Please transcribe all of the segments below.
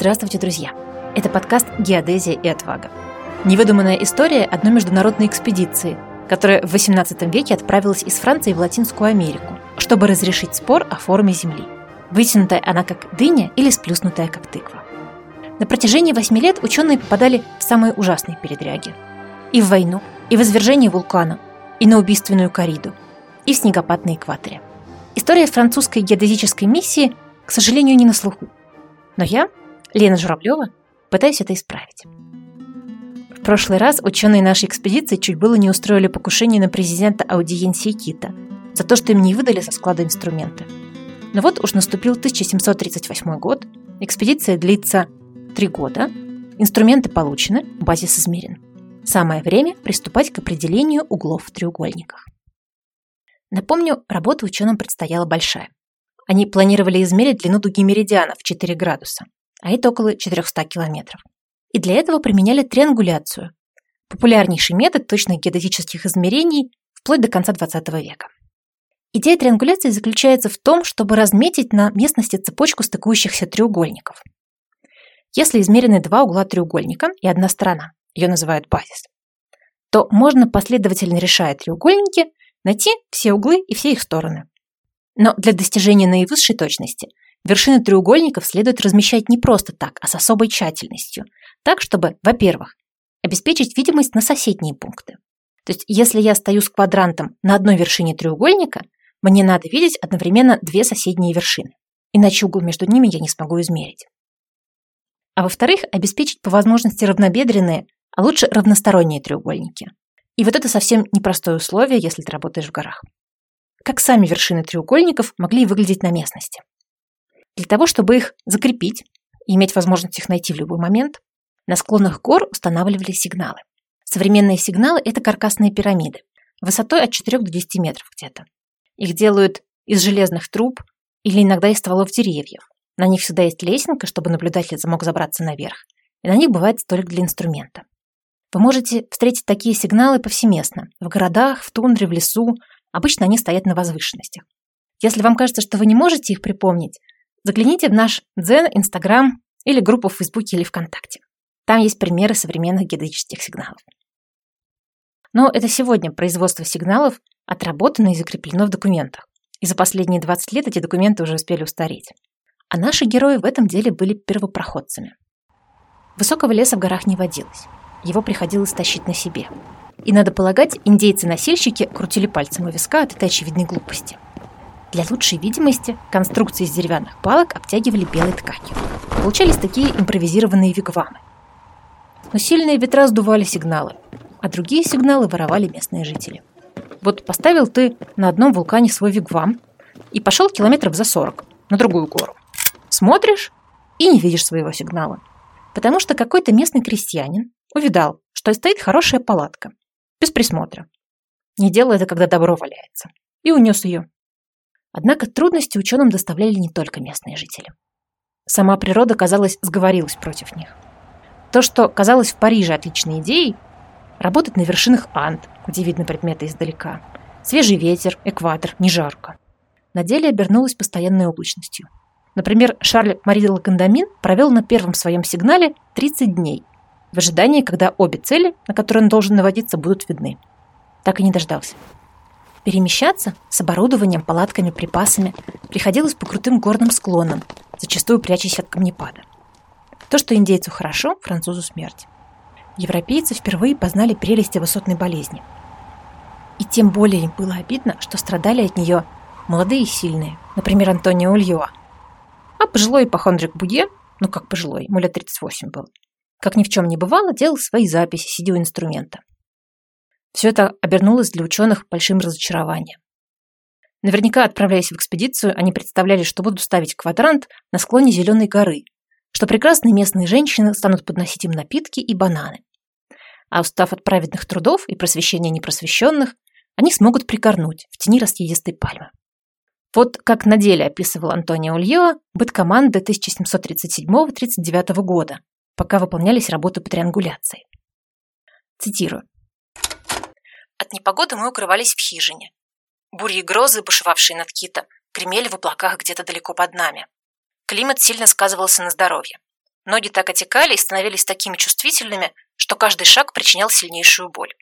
Здравствуйте, друзья! Это подкаст «Геодезия и отвага». Невыдуманная история одной международной экспедиции, которая в XVIII веке отправилась из Франции в Латинскую Америку, чтобы разрешить спор о форме Земли. Вытянутая она как дыня или сплюснутая как тыква. На протяжении восьми лет ученые попадали в самые ужасные передряги. И в войну, и в извержение вулкана, и на убийственную кориду, и в снегопад на экваторе. История французской геодезической миссии, к сожалению, не на слуху. Но я, Лена Журавлева, пытаюсь это исправить. В прошлый раз ученые нашей экспедиции чуть было не устроили покушение на президента аудиенсии Кита за то, что им не выдали со склада инструменты. Но вот уж наступил 1738 год, экспедиция длится три года, инструменты получены, базис измерен. Самое время приступать к определению углов в треугольниках. Напомню, работа ученым предстояла большая. Они планировали измерить длину дуги меридиана в 4 градуса, а это около 400 километров. И для этого применяли триангуляцию, популярнейший метод точных геодезических измерений вплоть до конца 20 века. Идея триангуляции заключается в том, чтобы разметить на местности цепочку стыкующихся треугольников. Если измерены два угла треугольника и одна сторона, ее называют базис, то можно последовательно решая треугольники найти все углы и все их стороны. Но для достижения наивысшей точности вершины треугольников следует размещать не просто так, а с особой тщательностью, так, чтобы, во-первых, обеспечить видимость на соседние пункты. То есть, если я стою с квадрантом на одной вершине треугольника, мне надо видеть одновременно две соседние вершины, иначе угол между ними я не смогу измерить. А во-вторых, обеспечить по возможности равнобедренные, а лучше равносторонние треугольники. И вот это совсем непростое условие, если ты работаешь в горах. Как сами вершины треугольников могли выглядеть на местности. Для того, чтобы их закрепить и иметь возможность их найти в любой момент, на склонах гор устанавливали сигналы. Современные сигналы – это каркасные пирамиды, высотой от 4 до 10 метров где-то. Их делают из железных труб или иногда из стволов деревьев. На них всегда есть лесенка, чтобы наблюдатель мог забраться наверх. И на них бывает столик для инструмента. Вы можете встретить такие сигналы повсеместно. В городах, в тундре, в лесу. Обычно они стоят на возвышенностях. Если вам кажется, что вы не можете их припомнить, загляните в наш Дзен, Инстаграм или группу в Фейсбуке или ВКонтакте. Там есть примеры современных геодезических сигналов. Но это сегодня производство сигналов отработано и закреплено в документах. И за последние 20 лет эти документы уже успели устареть. А наши герои в этом деле были первопроходцами. Высокого леса в горах не водилось. Его приходилось тащить на себе. И, надо полагать, индейцы-носильщики крутили пальцем у виска от этой очевидной глупости. Для лучшей видимости конструкции из деревянных палок обтягивали белой тканью. Получались такие импровизированные вигвамы. Но сильные ветра сдували сигналы, а другие сигналы воровали местные жители. Вот поставил ты на одном вулкане свой вигвам и пошел километров за 40 на другую гору. Смотришь и не видишь своего сигнала. Потому что какой-то местный крестьянин увидал, что стоит хорошая палатка, без присмотра. Не делал это, когда добро валяется. И унес ее. Однако трудности ученым доставляли не только местные жители. Сама природа, казалось, сговорилась против них. То, что казалось в Париже отличной идеей, работать на вершинах Анд, где видно предметы издалека. Свежий ветер, экватор, не жарко. На деле обернулось постоянной облачностью. Например, Шарль Мари Лакандамин провел на первом своем сигнале 30 дней, в ожидании, когда обе цели, на которые он должен наводиться, будут видны. Так и не дождался. Перемещаться с оборудованием, палатками, припасами приходилось по крутым горным склонам, зачастую прячась от камнепада. То, что индейцу хорошо, французу смерть. Европейцы впервые познали прелести высотной болезни. И тем более им было обидно, что страдали от нее молодые и сильные, например, Антонио Ульоа. А пожилой ипохондрик Буе, ну как пожилой, ему лет 38 был, как ни в чем не бывало, делал свои записи, сидя у инструмента. Все это обернулось для ученых большим разочарованием. Наверняка, отправляясь в экспедицию, они представляли, что будут ставить квадрант на склоне Зеленой горы, что прекрасные местные женщины станут подносить им напитки и бананы. А устав от праведных трудов и просвещения непросвещенных, они смогут прикорнуть в тени раскидистой пальмы. Вот как на деле описывал Антонио Ульео быт команды 1737-39 года, пока выполнялись работы по триангуляции. Цитирую. От непогоды мы укрывались в хижине. Бури и грозы, бушевавшие над Китом, гремели в облаках где-то далеко под нами. Климат сильно сказывался на здоровье. Ноги так отекали и становились такими чувствительными, что каждый шаг причинял сильнейшую боль.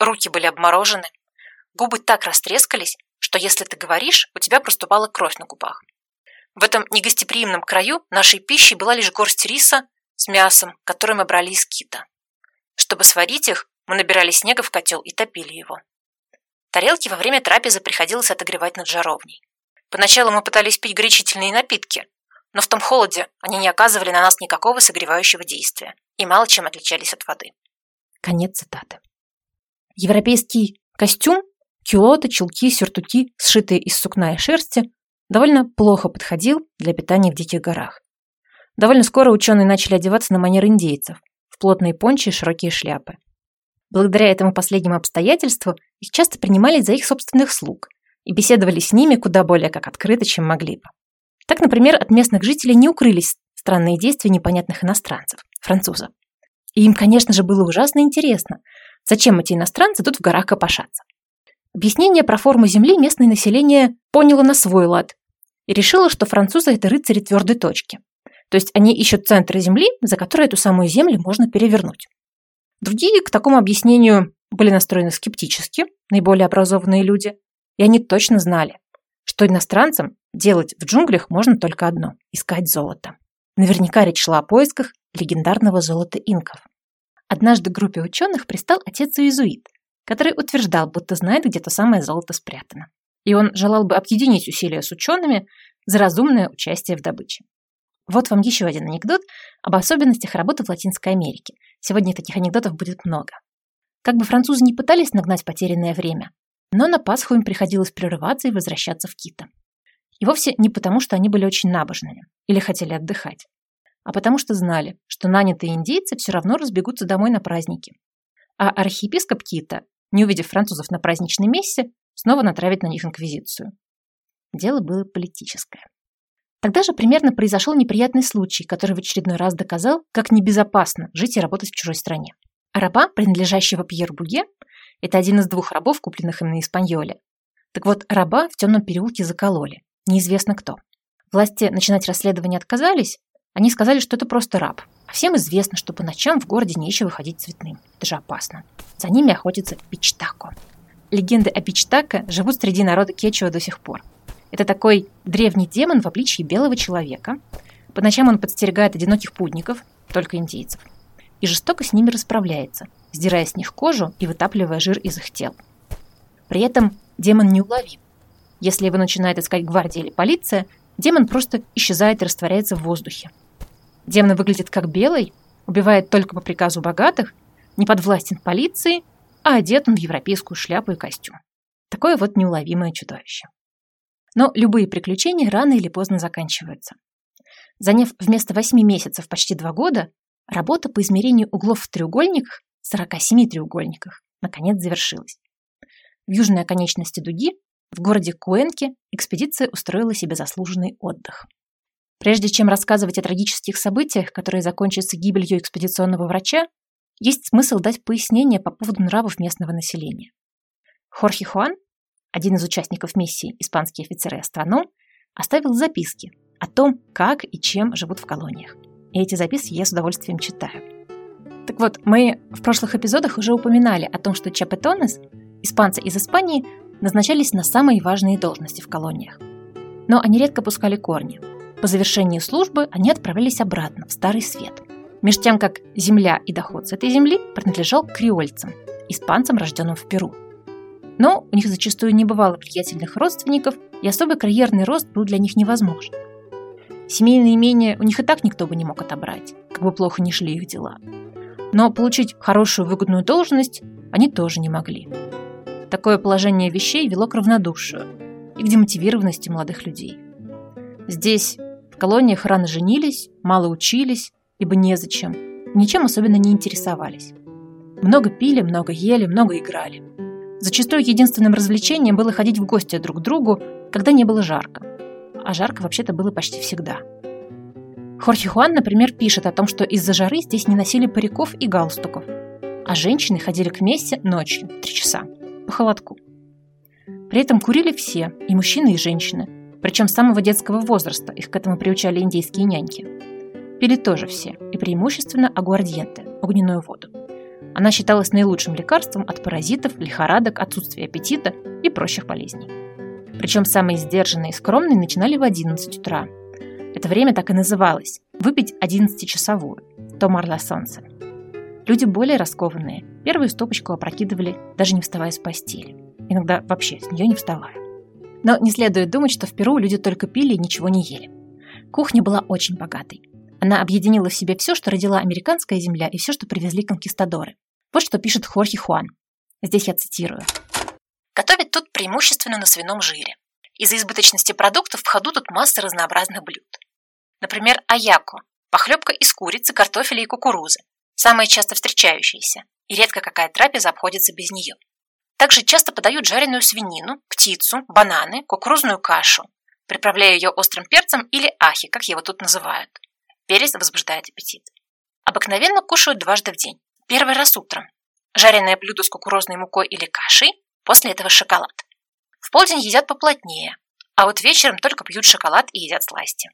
Руки были обморожены, губы так растрескались, что если ты говоришь, у тебя проступала кровь на губах. В этом негостеприимном краю нашей пищей была лишь горсть риса с мясом, который мы брали из кита. Чтобы сварить их, мы набирали снега в котел и топили его. Тарелки во время трапезы приходилось отогревать над жаровней. Поначалу мы пытались пить горячительные напитки, но в том холоде они не оказывали на нас никакого согревающего действия и мало чем отличались от воды. Конец цитаты. Европейский костюм, кюлоты, чулки, сюртуки, сшитые из сукна и шерсти, довольно плохо подходил для питания в диких горах. Довольно скоро ученые начали одеваться на манер индейцев, в плотные пончи и широкие шляпы. Благодаря этому последнему обстоятельству их часто принимали за их собственных слуг и беседовали с ними куда более как открыто, чем могли бы. Так, например, от местных жителей не укрылись странные действия непонятных иностранцев, французов. И им, конечно же, было ужасно интересно, зачем эти иностранцы тут в горах копошатся. Объяснение про форму Земли местное население поняло на свой лад и решило, что французы – это рыцари твердой точки. То есть они ищут центр Земли, за который эту самую Землю можно перевернуть. Другие к такому объяснению были настроены скептически, наиболее образованные люди, и они точно знали, что иностранцам делать в джунглях можно только одно – искать золото. Наверняка речь шла о поисках легендарного золота инков. Однажды группе ученых пристал отец-иезуит, который утверждал, будто знает, где то самое золото спрятано. И он желал бы объединить усилия с учеными за разумное участие в добыче. Вот вам еще один анекдот об особенностях работы в Латинской Америке. Сегодня таких анекдотов будет много. Как бы французы не пытались нагнать потерянное время, но на Пасху им приходилось прерываться и возвращаться в Кита. И вовсе не потому, что они были очень набожными или хотели отдыхать, а потому что знали, что нанятые индейцы все равно разбегутся домой на праздники. А архиепископ Кита, не увидев французов на праздничной мессе, снова натравит на них инквизицию. Дело было политическое. Тогда же примерно произошел неприятный случай, который в очередной раз доказал, как небезопасно жить и работать в чужой стране. раба, принадлежащего Пьер Буге, это один из двух рабов, купленных им на Испаньоле. Так вот, раба в темном переулке закололи. Неизвестно кто. Власти начинать расследование отказались. Они сказали, что это просто раб. А всем известно, что по ночам в городе нечего ходить цветным. Это же опасно. За ними охотится Пичтако. Легенды о Пичтако живут среди народа Кечуа до сих пор. Это такой древний демон в обличье белого человека. По ночам он подстерегает одиноких путников, только индейцев, и жестоко с ними расправляется, сдирая с них кожу и вытапливая жир из их тел. При этом демон неуловим. Если его начинает искать гвардия или полиция, демон просто исчезает и растворяется в воздухе. Демон выглядит как белый, убивает только по приказу богатых, не подвластен полиции, а одет он в европейскую шляпу и костюм. Такое вот неуловимое чудовище. Но любые приключения рано или поздно заканчиваются. Заняв вместо 8 месяцев почти 2 года, работа по измерению углов в треугольниках, 47 треугольниках, наконец завершилась. В южной оконечности дуги, в городе Куэнке, экспедиция устроила себе заслуженный отдых. Прежде чем рассказывать о трагических событиях, которые закончатся гибелью экспедиционного врача, есть смысл дать пояснение по поводу нравов местного населения. Хорхе Хуан, один из участников миссии, испанский офицер и астроном, оставил записки о том, как и чем живут в колониях. И эти записки я с удовольствием читаю. Так вот, мы в прошлых эпизодах уже упоминали о том, что чапетонес, испанцы из Испании, назначались на самые важные должности в колониях. Но они редко пускали корни. По завершении службы они отправлялись обратно в Старый Свет. Меж тем, как земля и доход с этой земли принадлежал креольцам, испанцам, рожденным в Перу. Но у них зачастую не бывало влиятельных родственников, и особый карьерный рост был для них невозможен. Семейные имения у них и так никто бы не мог отобрать, как бы плохо не шли их дела. Но получить хорошую выгодную должность они тоже не могли. Такое положение вещей вело к равнодушию и к демотивированности молодых людей. Здесь, в колониях, рано женились, мало учились, ибо незачем, ничем особенно не интересовались. Много пили, много ели, много играли – Зачастую единственным развлечением было ходить в гости друг к другу, когда не было жарко. А жарко вообще-то было почти всегда. Хорхе Хуан, например, пишет о том, что из-за жары здесь не носили париков и галстуков, а женщины ходили к мессе ночью, три часа, по холодку. При этом курили все, и мужчины, и женщины, причем с самого детского возраста, их к этому приучали индейские няньки. пили тоже все, и преимущественно агуардиенте – огненную воду. Она считалась наилучшим лекарством от паразитов, лихорадок, отсутствия аппетита и прочих болезней. Причем самые сдержанные и скромные начинали в 11 утра. Это время так и называлось – выпить 11-часовую – томар ла солнце. Люди более раскованные первую стопочку опрокидывали, даже не вставая с постели. Иногда вообще с нее не вставая. Но не следует думать, что в Перу люди только пили и ничего не ели. Кухня была очень богатой. Она объединила в себе все, что родила американская земля, и все, что привезли конкистадоры. Вот что пишет Хорхи Хуан. Здесь я цитирую. Готовят тут преимущественно на свином жире. Из-за избыточности продуктов в ходу тут масса разнообразных блюд. Например, аяко – похлебка из курицы, картофеля и кукурузы, самая часто встречающаяся, и редко какая трапеза обходится без нее. Также часто подают жареную свинину, птицу, бананы, кукурузную кашу, приправляя ее острым перцем или ахи, как его тут называют. Перец возбуждает аппетит. Обыкновенно кушают дважды в день. Первый раз утром. Жареное блюдо с кукурузной мукой или кашей, после этого шоколад. В полдень едят поплотнее, а вот вечером только пьют шоколад и едят сласти.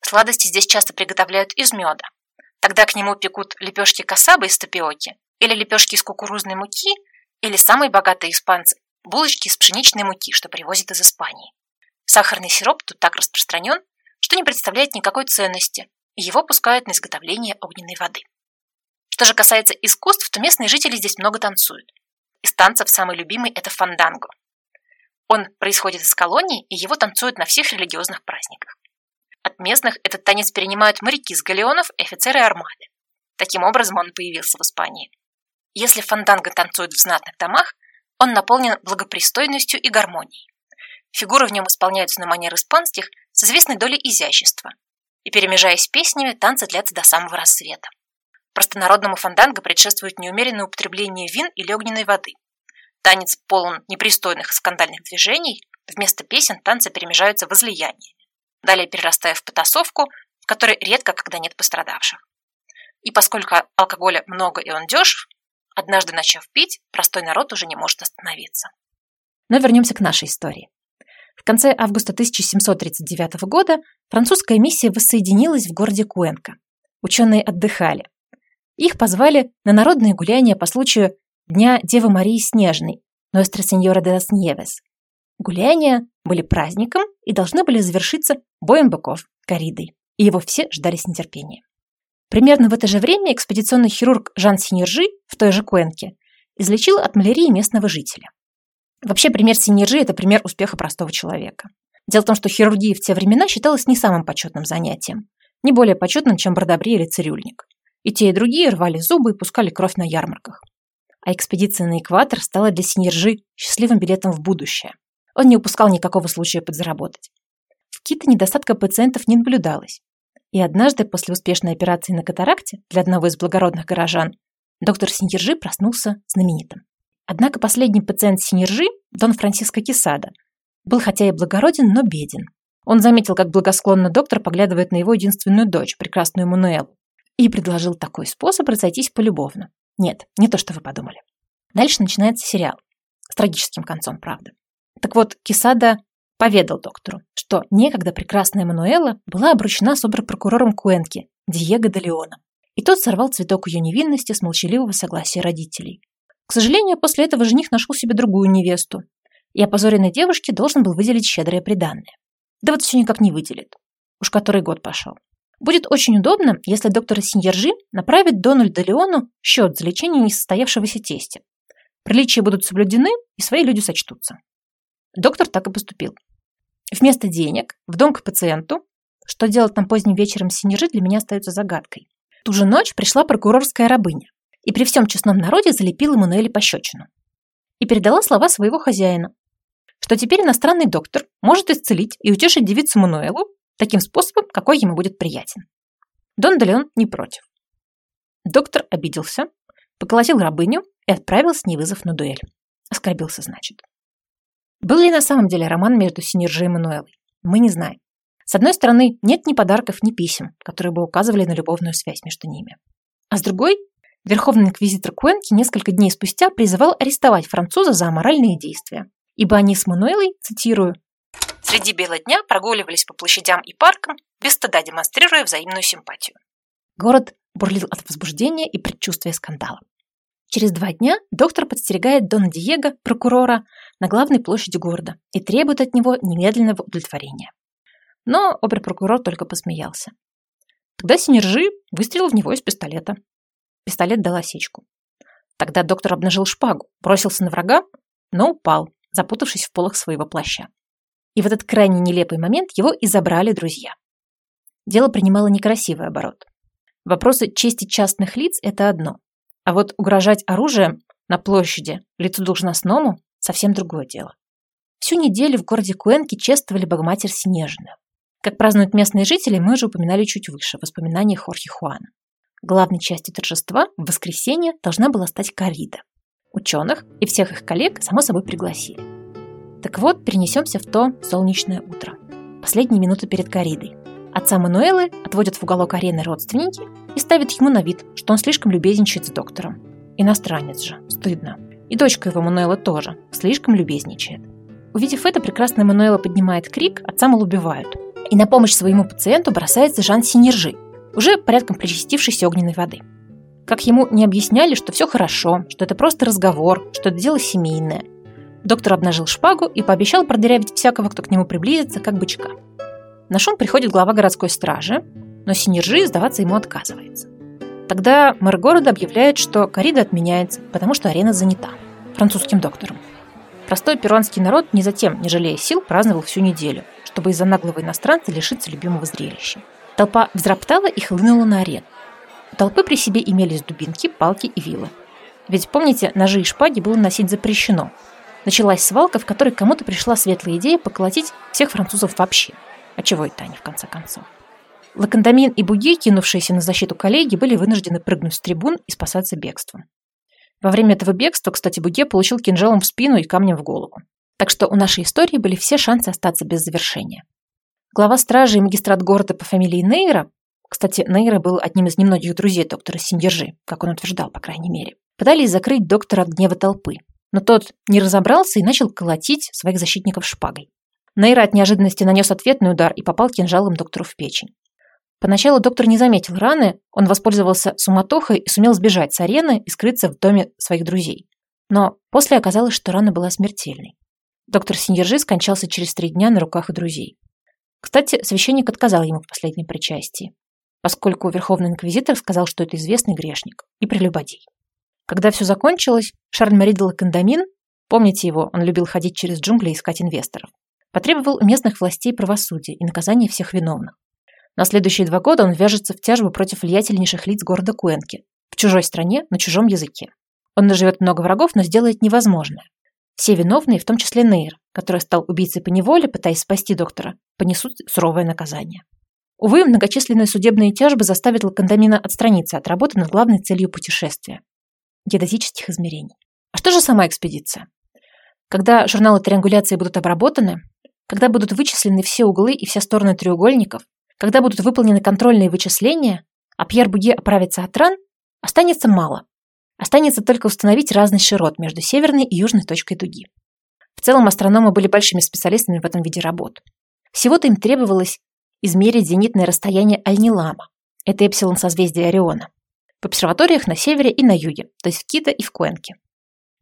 Сладости здесь часто приготовляют из меда. Тогда к нему пекут лепешки касабы из тапиоки или лепешки из кукурузной муки или самые богатые испанцы – булочки из пшеничной муки, что привозят из Испании. Сахарный сироп тут так распространен, что не представляет никакой ценности, и его пускают на изготовление огненной воды. Что же касается искусств, то местные жители здесь много танцуют. Из танцев самый любимый – это фанданго. Он происходит из колонии, и его танцуют на всех религиозных праздниках. От местных этот танец перенимают моряки с галеонов и офицеры армады. Таким образом он появился в Испании. Если фанданго танцуют в знатных домах, он наполнен благопристойностью и гармонией. Фигуры в нем исполняются на манер испанских с известной долей изящества. И перемежаясь песнями, танцы длятся до самого рассвета. Простонародному фанданго предшествует неумеренное употребление вин или огненной воды. Танец полон непристойных и скандальных движений, вместо песен танцы перемежаются возлияниями, далее перерастая в потасовку, в которой редко когда нет пострадавших. И поскольку алкоголя много и он дешев, Однажды начав пить, простой народ уже не может остановиться. Но вернемся к нашей истории. В конце августа 1739 года французская миссия воссоединилась в городе Куэнка. Ученые отдыхали. Их позвали на народные гуляния по случаю Дня Девы Марии Снежной, Ностра Сеньора де Ньевес. Гуляния были праздником и должны были завершиться боем быков, коридой, и его все ждали с нетерпением. Примерно в это же время экспедиционный хирург Жан Синержи в той же Куэнке излечил от малярии местного жителя. Вообще, пример Синержи – это пример успеха простого человека. Дело в том, что хирургия в те времена считалась не самым почетным занятием, не более почетным, чем бродобрей или цирюльник. И те, и другие рвали зубы и пускали кровь на ярмарках. А экспедиция на экватор стала для Синержи счастливым билетом в будущее. Он не упускал никакого случая подзаработать. В Кито недостатка пациентов не наблюдалось. И однажды, после успешной операции на катаракте для одного из благородных горожан, доктор Синьержи проснулся знаменитым. Однако последний пациент Синьержи, Дон Франциско Кисада, был хотя и благороден, но беден. Он заметил, как благосклонно доктор поглядывает на его единственную дочь, прекрасную Мануэлу, и предложил такой способ разойтись полюбовно. Нет, не то, что вы подумали. Дальше начинается сериал. С трагическим концом, правда. Так вот, Кисада поведал доктору, что некогда прекрасная Мануэла была обручена с оберпрокурором Куэнки, Диего де Леоном, и тот сорвал цветок ее невинности с молчаливого согласия родителей. К сожалению, после этого жених нашел себе другую невесту, и опозоренной девушке должен был выделить щедрое приданное. Да вот все никак не выделит. Уж который год пошел. Будет очень удобно, если доктор Синьержи направит Дону де Леону счет за лечение несостоявшегося тестя. Приличия будут соблюдены, и свои люди сочтутся. Доктор так и поступил. Вместо денег в дом к пациенту, что делать там поздним вечером синежи для меня остается загадкой. Ту же ночь пришла прокурорская рабыня и при всем честном народе залепила Эммануэле пощечину. И передала слова своего хозяина, что теперь иностранный доктор может исцелить и утешить девицу Мануэлу таким способом, какой ему будет приятен. Дон Делеон не против. Доктор обиделся, поколотил рабыню и отправил с ней вызов на дуэль. Оскорбился, значит. Был ли на самом деле роман между Синержи и Мануэлой? Мы не знаем. С одной стороны, нет ни подарков, ни писем, которые бы указывали на любовную связь между ними. А с другой, верховный инквизитор Куэнки несколько дней спустя призывал арестовать француза за аморальные действия, ибо они с Мануэлой, цитирую, «среди бела дня прогуливались по площадям и паркам, без стыда демонстрируя взаимную симпатию». Город бурлил от возбуждения и предчувствия скандала. Через два дня доктор подстерегает Дона Диего, прокурора, на главной площади города и требует от него немедленного удовлетворения. Но обер-прокурор только посмеялся. Тогда Синержи выстрелил в него из пистолета. Пистолет дал осечку. Тогда доктор обнажил шпагу, бросился на врага, но упал, запутавшись в полах своего плаща. И в этот крайне нелепый момент его и забрали друзья. Дело принимало некрасивый оборот. Вопросы чести частных лиц – это одно. А вот угрожать оружием на площади лицу должностному – совсем другое дело. Всю неделю в городе Куэнки чествовали Богоматерь Снежную. Как празднуют местные жители, мы уже упоминали чуть выше в воспоминаниях Хорхе Хуана. Главной частью торжества в воскресенье должна была стать корида. Ученых и всех их коллег, само собой, пригласили. Так вот, перенесемся в то солнечное утро. Последние минуты перед коридой. Отца Мануэлы отводят в уголок арены родственники и ставят ему на вид, что он слишком любезничает с доктором. Иностранец же, стыдно. И дочка его Мануэла тоже слишком любезничает. Увидев это, прекрасная Мануэла поднимает крик, отца мол убивают. И на помощь своему пациенту бросается Жан Синержи, уже порядком причастившийся огненной воды. Как ему не объясняли, что все хорошо, что это просто разговор, что это дело семейное. Доктор обнажил шпагу и пообещал продырявить всякого, кто к нему приблизится, как бычка. На шум приходит глава городской стражи, но Синержи сдаваться ему отказывается. Тогда мэр города объявляет, что коррида отменяется, потому что арена занята французским доктором. Простой перуанский народ не затем, не жалея сил, праздновал всю неделю, чтобы из-за наглого иностранца лишиться любимого зрелища. Толпа взроптала и хлынула на арену. У толпы при себе имелись дубинки, палки и вилы. Ведь, помните, ножи и шпаги было носить запрещено. Началась свалка, в которой кому-то пришла светлая идея поколотить всех французов вообще. А чего это они, в конце концов? Лакандамин и Буги, кинувшиеся на защиту коллеги, были вынуждены прыгнуть с трибун и спасаться бегством. Во время этого бегства, кстати, Буге получил кинжалом в спину и камнем в голову. Так что у нашей истории были все шансы остаться без завершения. Глава стражи и магистрат города по фамилии Нейра, кстати, Нейра был одним из немногих друзей доктора Синдержи, как он утверждал, по крайней мере, пытались закрыть доктора от гнева толпы. Но тот не разобрался и начал колотить своих защитников шпагой. Нейра от неожиданности нанес ответный удар и попал кинжалом доктору в печень. Поначалу доктор не заметил раны, он воспользовался суматохой и сумел сбежать с арены и скрыться в доме своих друзей. Но после оказалось, что рана была смертельной. Доктор Синьержи скончался через три дня на руках у друзей. Кстати, священник отказал ему в последнем причастии, поскольку Верховный Инквизитор сказал, что это известный грешник и прелюбодей. Когда все закончилось, Шарль-Мари де Лакандамин, помните его, он любил ходить через джунгли и искать инвесторов, потребовал у местных властей правосудия и наказания всех виновных. На следующие два года он вяжется в тяжбу против влиятельнейших лиц города Куэнки, в чужой стране, на чужом языке. Он наживет много врагов, но сделает невозможное. Все виновные, в том числе Нейр, который стал убийцей по неволе, пытаясь спасти доктора, понесут суровое наказание. Увы, многочисленные судебные тяжбы заставят Лакандамина отстраниться от работы над главной целью путешествия – геодезических измерений. А что же сама экспедиция? Когда журналы триангуляции будут обработаны, когда будут вычислены все углы и все стороны треугольников, когда будут выполнены контрольные вычисления, а Пьер Буге оправится от ран, останется мало. Останется только установить разность широт между северной и южной точкой дуги. В целом астрономы были большими специалистами в этом виде работ. Всего-то им требовалось измерить зенитное расстояние Альнилама. Это эпсилон созвездия Ориона. В обсерваториях на севере и на юге, то есть в Кита и в Куэнке.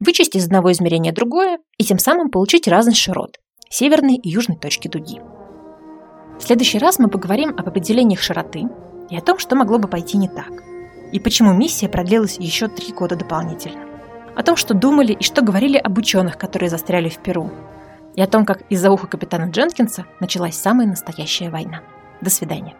Вычесть из одного измерения другое и тем самым получить разность широт северной и южной точки дуги. В следующий раз мы поговорим об определениях широты и о том, что могло бы пойти не так, и почему миссия продлилась еще три года дополнительно. О том, что думали и что говорили об ученых, которые застряли в Перу, и о том, как из-за уха капитана Дженкинса началась самая настоящая война. До свидания.